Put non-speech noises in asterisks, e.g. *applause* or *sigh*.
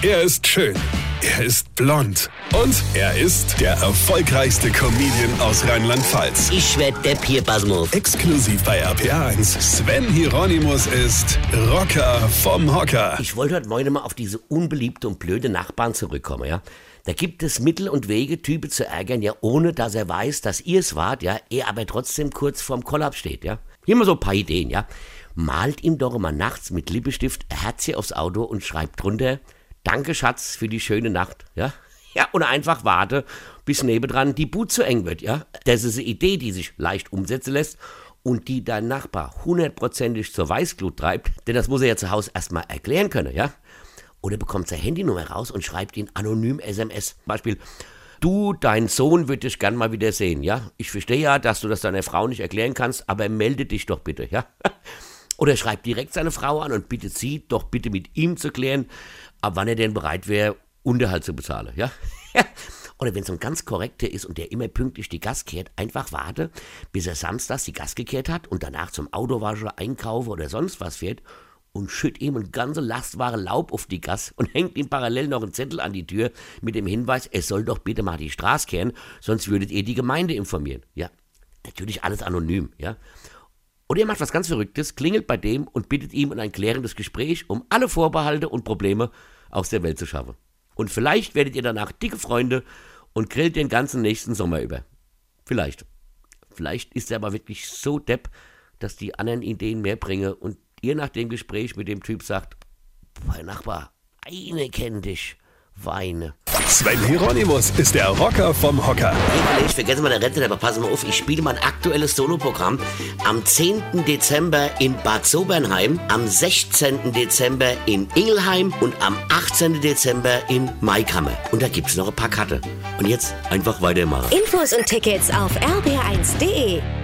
Er ist schön. Er ist blond. Und er ist der erfolgreichste Comedian aus Rheinland-Pfalz. Ich werd der Pierpasmus. Exklusiv bei RPA1. Sven Hieronymus ist Rocker vom Hocker. Ich wollte heute Morgen mal auf diese unbeliebte und blöde Nachbarn zurückkommen, ja. Da gibt es Mittel und Wege, Typen zu ärgern, ja, ohne dass er weiß, dass ihr es wart, ja, er aber trotzdem kurz vorm Kollaps steht, ja. Hier mal so ein paar Ideen, ja. Malt ihm doch immer nachts mit Lippenstift Herzchen aufs Auto und schreibt drunter, Danke, Schatz, für die schöne Nacht, ja. Ja, und einfach warte, bis nebendran die Boot zu eng wird, ja. Das ist eine Idee, die sich leicht umsetzen lässt und die dein Nachbar hundertprozentig zur Weißglut treibt, denn das muss er ja zu Hause erstmal erklären können, ja. Oder bekommt seine Handynummer raus und schreibt ihn anonym SMS. Beispiel, du, dein Sohn wird dich gern mal wieder sehen, ja. Ich verstehe ja, dass du das deiner Frau nicht erklären kannst, aber melde dich doch bitte, ja. *laughs* Oder schreibt direkt seine Frau an und bittet sie, doch bitte mit ihm zu klären, ab wann er denn bereit wäre, Unterhalt zu bezahlen, ja? *laughs* Oder wenn es ein ganz korrekter ist und der immer pünktlich die Gas kehrt, einfach warte, bis er samstags die Gas gekehrt hat und danach zum Autowascher, Einkaufen oder sonst was fährt und schütt ihm ein ganze Lastware Laub auf die Gas und *laughs* hängt ihm parallel noch einen Zettel an die Tür mit dem Hinweis, er soll doch bitte mal die Straße kehren, sonst würdet ihr die Gemeinde informieren. Ja, natürlich alles anonym, ja. Oder ihr macht was ganz Verrücktes, klingelt bei dem und bittet ihm um ein klärendes Gespräch, um alle Vorbehalte und Probleme aus der Welt zu schaffen. Und vielleicht werdet ihr danach dicke Freunde und grillt den ganzen nächsten Sommer über. Vielleicht. Vielleicht ist er aber wirklich so depp, dass die anderen Ideen mehr bringen und ihr nach dem Gespräch mit dem Typ sagt, mein Nachbar, eine kennt dich, weine. Sven Hieronymus ist der Rocker vom Hocker. Hey, ich vergesse mal der Rente, aber pass mal auf, ich spiele mein aktuelles Soloprogramm am 10. Dezember in Bad Sobernheim, am 16. Dezember in Ingelheim und am 18. Dezember in Maikammer. Und da gibt's noch ein paar Karte. Und jetzt einfach weitermachen. Infos und Tickets auf rb1.de.